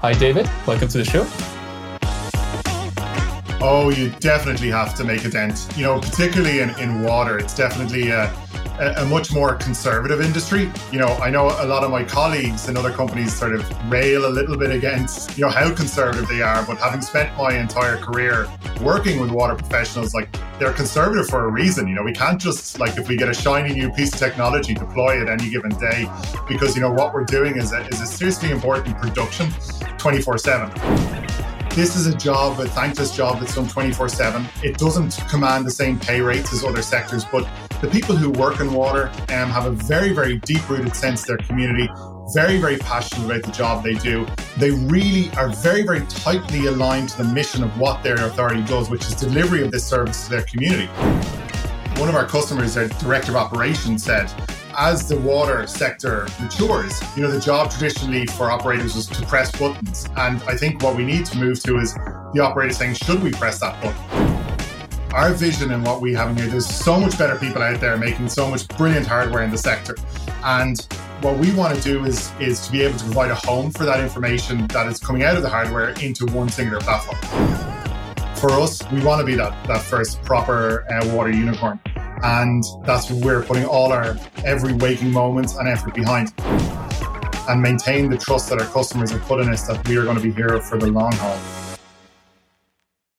Hi, David. Welcome to the show. Oh, you definitely have to make a dent. You know, particularly in, in water, it's definitely a, a, a, much more conservative industry. You know, I know a lot of my colleagues in other companies sort of rail a little bit against, you know, how conservative they are. But having spent my entire career working with water professionals, like they're conservative for a reason. You know, we can't just like if we get a shiny new piece of technology, deploy it any given day, because you know what we're doing is a, is a seriously important production, twenty four seven. This is a job, a thankless job that's done 24 7. It doesn't command the same pay rates as other sectors, but the people who work in water um, have a very, very deep rooted sense of their community, very, very passionate about the job they do. They really are very, very tightly aligned to the mission of what their authority does, which is delivery of this service to their community. One of our customers, their director of operations, said, as the water sector matures, you know, the job traditionally for operators was to press buttons. And I think what we need to move to is the operator saying, should we press that button? Our vision and what we have in here, there's so much better people out there making so much brilliant hardware in the sector. And what we want to do is, is to be able to provide a home for that information that is coming out of the hardware into one singular platform. For us, we want to be that, that first proper uh, water unicorn. And that's what we're putting all our every waking moments and effort behind. And maintain the trust that our customers have put in us that we are going to be here for the long haul.